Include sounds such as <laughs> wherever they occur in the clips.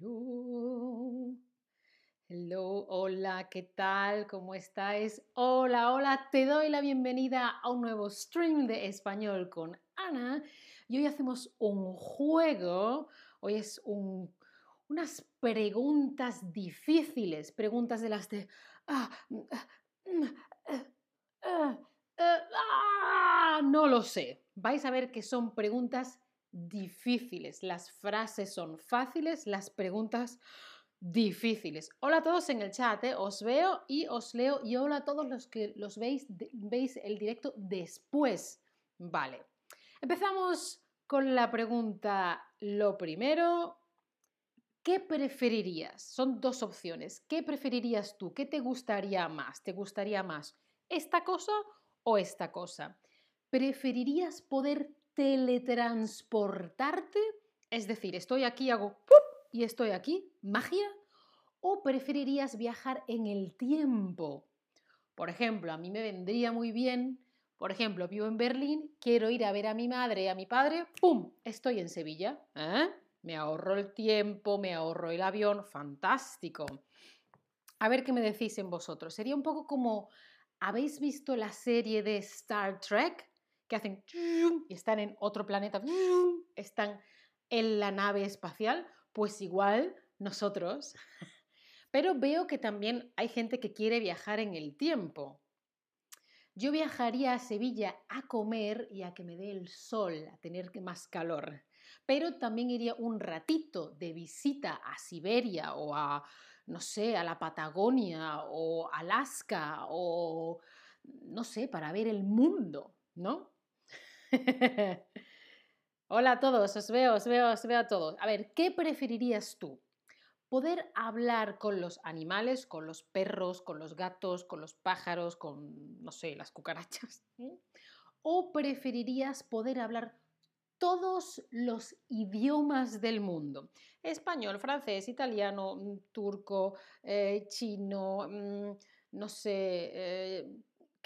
Hello. Hola, ¿qué tal? ¿Cómo estáis? Hola, hola, te doy la bienvenida a un nuevo stream de español con Ana. Y hoy hacemos un juego. Hoy es unas preguntas difíciles, preguntas de las de... Ah, no lo sé. Vais a ver que son preguntas difíciles. Las frases son fáciles, las preguntas difíciles. Hola a todos en el chat, ¿eh? os veo y os leo y hola a todos los que los veis, veis el directo después. Vale, empezamos con la pregunta, lo primero, ¿qué preferirías? Son dos opciones. ¿Qué preferirías tú? ¿Qué te gustaría más? ¿Te gustaría más esta cosa o esta cosa? ¿Preferirías poder teletransportarte? Es decir, estoy aquí, hago y estoy aquí, magia. ¿O preferirías viajar en el tiempo? Por ejemplo, a mí me vendría muy bien, por ejemplo, vivo en Berlín, quiero ir a ver a mi madre y a mi padre, ¡pum! Estoy en Sevilla. ¿eh? Me ahorro el tiempo, me ahorro el avión, fantástico. A ver qué me decís en vosotros. Sería un poco como, ¿habéis visto la serie de Star Trek? Que hacen y están en otro planeta, están en la nave espacial, pues igual nosotros. <laughs> Pero veo que también hay gente que quiere viajar en el tiempo. Yo viajaría a Sevilla a comer y a que me dé el sol, a tener más calor. Pero también iría un ratito de visita a Siberia o a, no sé, a la Patagonia o Alaska o, no sé, para ver el mundo, ¿no? <laughs> Hola a todos, os veo, os veo, os veo a todos. A ver, ¿qué preferirías tú? ¿Poder hablar con los animales, con los perros, con los gatos, con los pájaros, con, no sé, las cucarachas? <laughs> ¿O preferirías poder hablar todos los idiomas del mundo? Español, francés, italiano, mm, turco, eh, chino, mm, no sé, eh,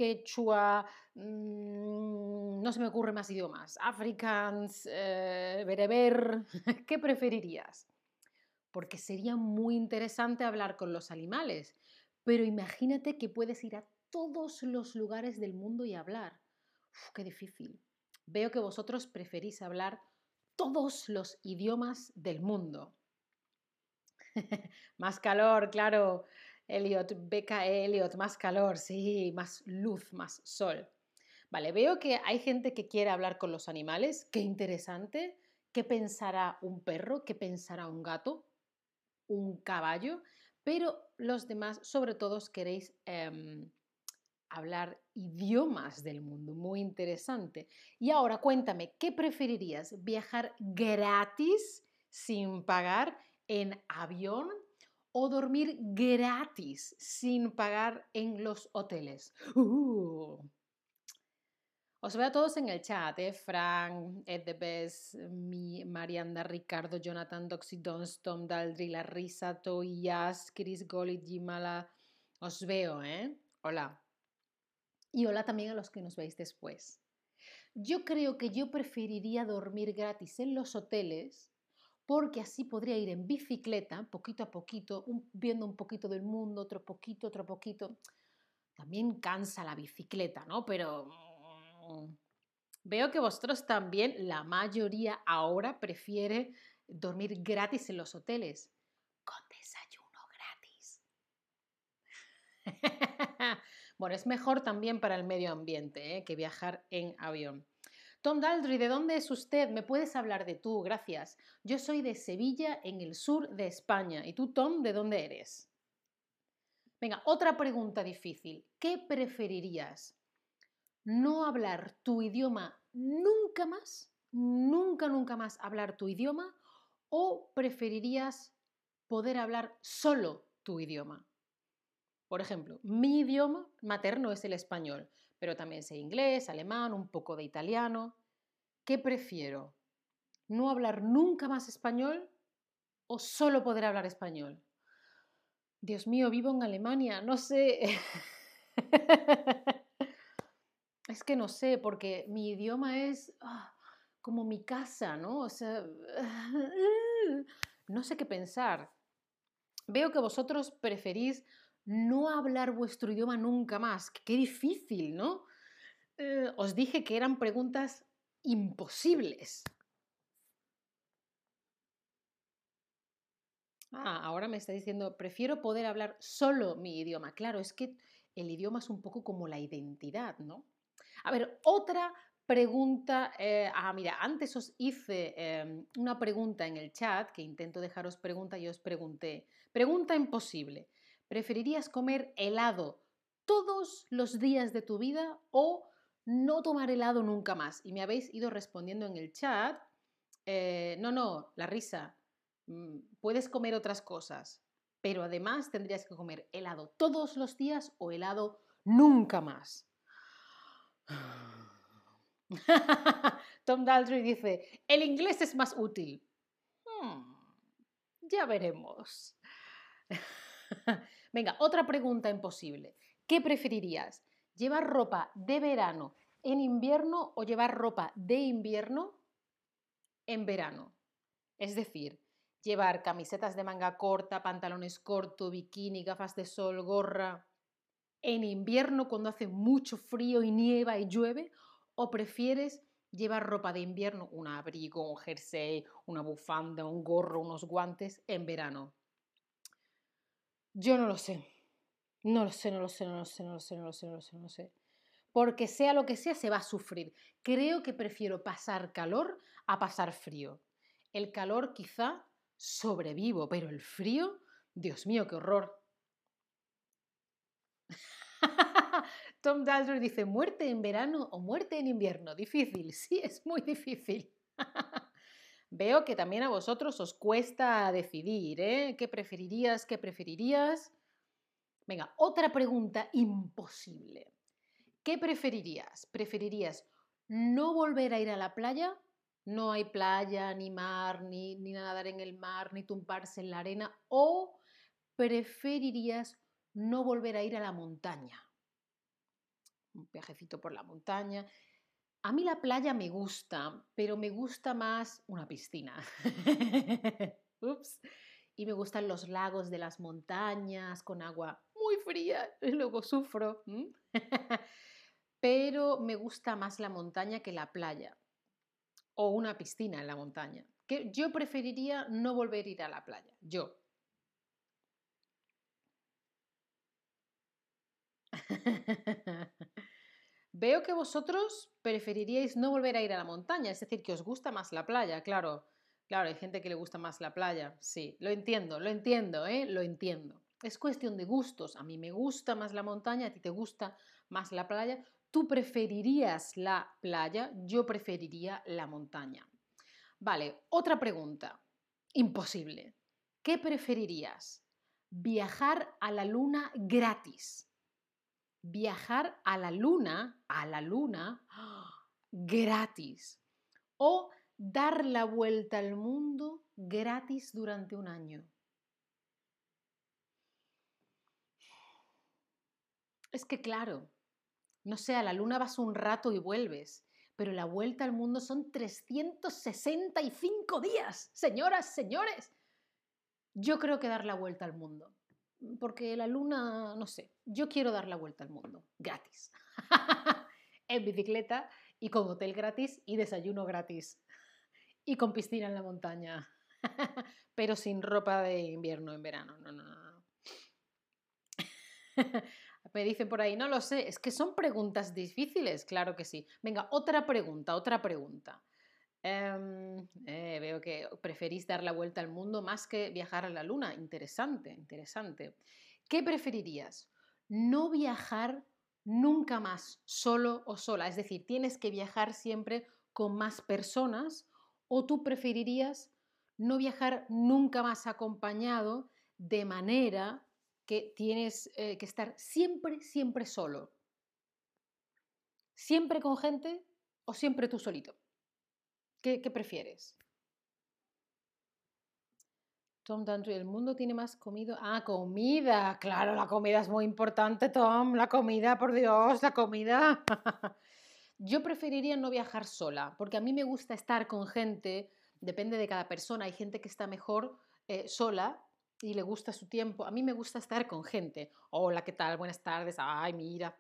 quechua, mm, no se me ocurre más idiomas, afrikaans, eh, bereber, <laughs> ¿qué preferirías? Porque sería muy interesante hablar con los animales, pero imagínate que puedes ir a todos los lugares del mundo y hablar. qué difícil. Veo que vosotros preferís hablar todos los idiomas del mundo. <laughs> más calor, claro. Elliot, beca Elliot, más calor, sí, más luz, más sol. Vale, veo que hay gente que quiere hablar con los animales, qué interesante. ¿Qué pensará un perro? ¿Qué pensará un gato? ¿Un caballo? Pero los demás, sobre todo, queréis em, hablar idiomas del mundo, muy interesante. Y ahora cuéntame, ¿qué preferirías? ¿Viajar gratis sin pagar en avión o dormir gratis sin pagar en los hoteles. Uh. Os veo a todos en el chat, ¿eh? Frank, Ed the Best, mi, Marianda, Ricardo, Jonathan, Doxy, Tom, Daldry, La Risa, Toyas, Chris, Golit, Jimala. Os veo, ¿eh? Hola. Y hola también a los que nos veis después. Yo creo que yo preferiría dormir gratis en los hoteles porque así podría ir en bicicleta, poquito a poquito, viendo un poquito del mundo, otro poquito, otro poquito. También cansa la bicicleta, ¿no? Pero mm, veo que vosotros también, la mayoría ahora prefiere dormir gratis en los hoteles, con desayuno gratis. <laughs> bueno, es mejor también para el medio ambiente ¿eh? que viajar en avión. Tom Daldry, ¿de dónde es usted? ¿Me puedes hablar de tú? Gracias. Yo soy de Sevilla, en el sur de España. ¿Y tú, Tom, de dónde eres? Venga, otra pregunta difícil. ¿Qué preferirías? ¿No hablar tu idioma nunca más? ¿Nunca, nunca más hablar tu idioma? ¿O preferirías poder hablar solo tu idioma? Por ejemplo, mi idioma materno es el español, pero también sé inglés, alemán, un poco de italiano. ¿Qué prefiero? ¿No hablar nunca más español o solo poder hablar español? Dios mío, vivo en Alemania, no sé. <laughs> es que no sé, porque mi idioma es ah, como mi casa, ¿no? O sea, <laughs> no sé qué pensar. Veo que vosotros preferís no hablar vuestro idioma nunca más. Qué difícil, ¿no? Eh, os dije que eran preguntas imposibles. Ah, ahora me está diciendo, prefiero poder hablar solo mi idioma. Claro, es que el idioma es un poco como la identidad, ¿no? A ver, otra pregunta. Eh, ah, mira, antes os hice em, una pregunta en el chat, que intento dejaros pregunta y os pregunté. Pregunta imposible. ¿Preferirías comer helado todos los días de tu vida o no tomar helado nunca más? Y me habéis ido respondiendo en el chat. Eh, no, no, la risa. Mm, puedes comer otras cosas, pero además tendrías que comer helado todos los días o helado nunca más. <sighs> Tom Daldry dice, el inglés es más útil. Hmm, ya veremos. <laughs> Venga, otra pregunta imposible. ¿Qué preferirías? ¿Llevar ropa de verano en invierno o llevar ropa de invierno en verano? Es decir, llevar camisetas de manga corta, pantalones cortos, bikini, gafas de sol, gorra en invierno cuando hace mucho frío y nieva y llueve ¿O prefieres llevar ropa de invierno, un abrigo, un jersey, una bufanda, un gorro, unos guantes en verano? Yo no lo sé. No lo sé, no lo sé, no lo sé, no lo sé, no lo sé, no lo sé, no lo sé. Porque sea lo que sea, se va a sufrir. Creo que prefiero pasar calor a pasar frío. El calor quizá sobrevivo, pero el frío, Dios mío, qué horror. <laughs> Tom Daldry dice, muerte en verano o muerte en invierno. Difícil, <laughs> sí, es muy difícil. <laughs> Veo que también a vosotros os cuesta decidir, ¿eh? ¿Qué preferirías? ¿Qué preferirías? Venga, otra pregunta imposible. ¿Qué preferirías? ¿Preferirías no volver a ir a la playa? No hay playa, ni mar, ni, ni nadar en el mar, ni tumbarse en la arena. ¿O preferirías no volver a ir a la montaña? un viajecito por la montaña. A mí la playa me gusta, pero me gusta más una piscina. <laughs> Ups. Y me gustan los lagos de las montañas con agua fría, y luego sufro. <laughs> pero me gusta más la montaña que la playa o una piscina en la montaña. Que yo preferiría no volver a ir a la playa, yo. <laughs> Veo que vosotros preferiríais no volver a ir a la montaña, es decir, que os gusta más la playa, claro. Claro, hay gente que le gusta más la playa, sí, lo entiendo, lo entiendo, ¿eh? Lo entiendo. Es cuestión de gustos. A mí me gusta más la montaña, a ti te gusta más la playa. Tú preferirías la playa, yo preferiría la montaña. Vale, otra pregunta. Imposible. ¿Qué preferirías? ¿Viajar a la luna gratis? viajar a la luna, a la luna, gratis. O dar la vuelta al mundo gratis durante un año. Es que claro, no sé, a la luna vas un rato y vuelves, pero la vuelta al mundo son 365 días. Señoras, señores, yo creo que dar la vuelta al mundo porque la luna, no sé, yo quiero dar la vuelta al mundo, gratis, <laughs> en bicicleta y con hotel gratis y desayuno gratis y con piscina en la montaña, <laughs> pero sin ropa de invierno en verano, no, no, no. <laughs> Me dicen por ahí, no lo sé, es que son preguntas difíciles, claro que sí. Venga, otra pregunta, otra pregunta. Em, eh, veo que preferís dar la vuelta al mundo más que viajar a la luna. Interesante, interesante. ¿Qué preferirías? No viajar nunca más solo o sola. Es decir, tienes que viajar siempre con más personas o tú preferirías no viajar nunca más acompañado de manera tienes eh, que estar siempre, siempre solo. ¿Siempre con gente o siempre tú solito? ¿Qué, prefieres? Tom Dantry, el mundo tiene más comida. Ah, comida. Claro, la comida es muy importante, Tom. La comida, por Dios, la comida. <laughs> Yo preferiría no viajar sola, porque a mí me gusta estar con gente, depende de cada persona. Hay gente que está mejor eh, sola y le gusta su tiempo. A mí me gusta estar con gente. Hola, ¿qué tal? Buenas tardes. Ay, mira.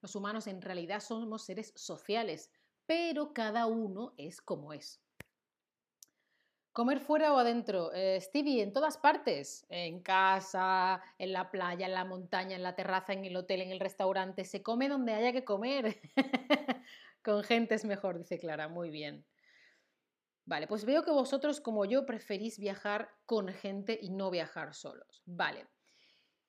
Los humanos en realidad somos seres sociales, pero cada uno es como es. Comer fuera o adentro. Eh, Stevie, en todas partes. En casa, en la playa, en la montaña, en la terraza, en el hotel, en el restaurante. Se come donde haya que comer. <laughs> Con gente es mejor, dice Clara. Muy bien. Vale, pues veo que vosotros, como yo, preferís viajar con gente y no viajar solos. Vale.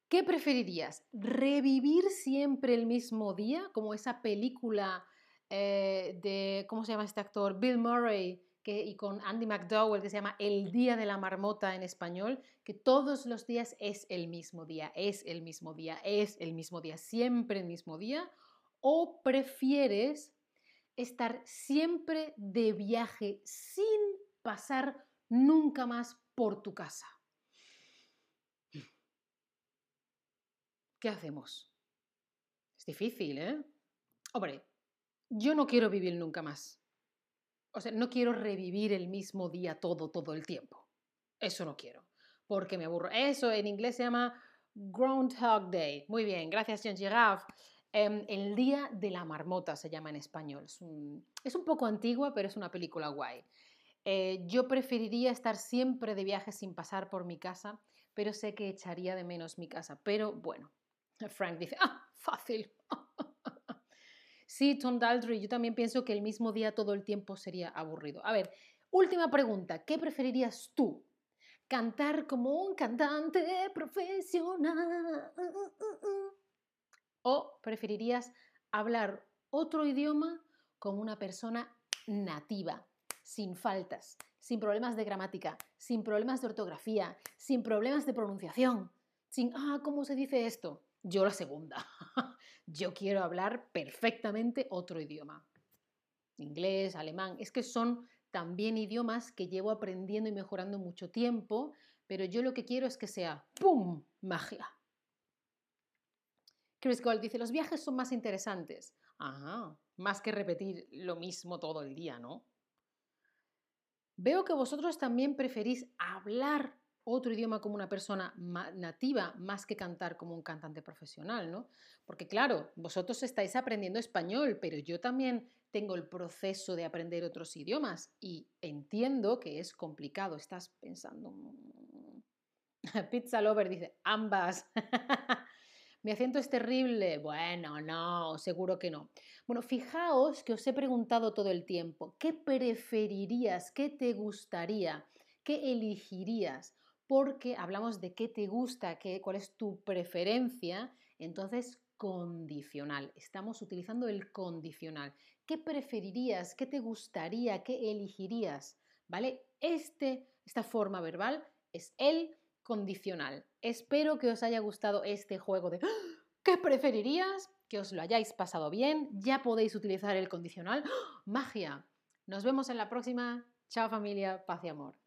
¿Qué preferirías? ¿Revivir siempre el mismo día? Como esa película eh, de, ¿cómo se llama este actor? Bill Murray que, y con Andy McDowell que se llama El Día de la Marmota en español, que todos los días es el mismo día, es el mismo día, es el mismo día, siempre el mismo día. ¿O prefieres estar siempre de viaje sin pasar nunca más por tu casa. ¿Qué hacemos? Es difícil, ¿eh? Hombre, yo no quiero vivir nunca más. O sea, no quiero revivir el mismo día todo, todo el tiempo. Eso no quiero, porque me aburro. Eso en inglés se llama Groundhog Day. Muy bien, gracias, Jean Giraffe. Em, el Día de la Marmota se llama en español. Es un, poco antigua, pero es una película guay. Eh, yo preferiría estar siempre de viaje sin pasar por mi casa, pero sé que echaría de menos mi casa. Pero bueno, Frank dice, ah, fácil. <laughs> sí, Tom Daldry, yo también pienso que el mismo día todo el tiempo sería aburrido. A ver, última pregunta, ¿qué preferirías tú? ¿Cantar como un cantante profesional? ¿O preferirías hablar otro idioma como una persona nativa, sin faltas, sin problemas de gramática, sin problemas de ortografía, sin problemas de pronunciación, sin, ah, ¿cómo se dice esto? Yo la segunda. <laughs> Yo quiero hablar perfectamente otro idioma. Inglés, alemán, es que son también idiomas que llevo aprendiendo y mejorando mucho tiempo, pero yo lo que quiero es que sea, ¡pum!, magia. Chris Gold dice, los viajes son más interesantes. Ajá, más que repetir lo mismo todo el día, ¿no? Veo que vosotros también preferís hablar otro idioma como una persona nativa más que cantar como un cantante profesional, ¿no? Porque claro, vosotros estáis aprendiendo español, pero yo también tengo el proceso de aprender otros idiomas y entiendo que es complicado. Estás pensando... Mm". <laughs> Pizza Lover dice, ambas. <laughs> ¿Mi acento es terrible? Bueno, no, seguro que no. Bueno, fijaos que os he preguntado todo el tiempo, ¿qué preferirías? ¿Qué te gustaría? ¿Qué elegirías? Porque hablamos de qué te gusta, qué, cuál es tu preferencia, entonces condicional. Estamos utilizando el condicional. ¿Qué preferirías? ¿Qué te gustaría? ¿Qué elegirías? ¿Vale? Este, esta forma verbal es el condicional. Espero que os haya gustado este juego de ¡Ah! ¿qué preferirías? Que os lo hayáis pasado bien, ya podéis utilizar el condicional. ¡Ah! ¡Magia! Nos vemos en la próxima. Chao familia, paz y amor.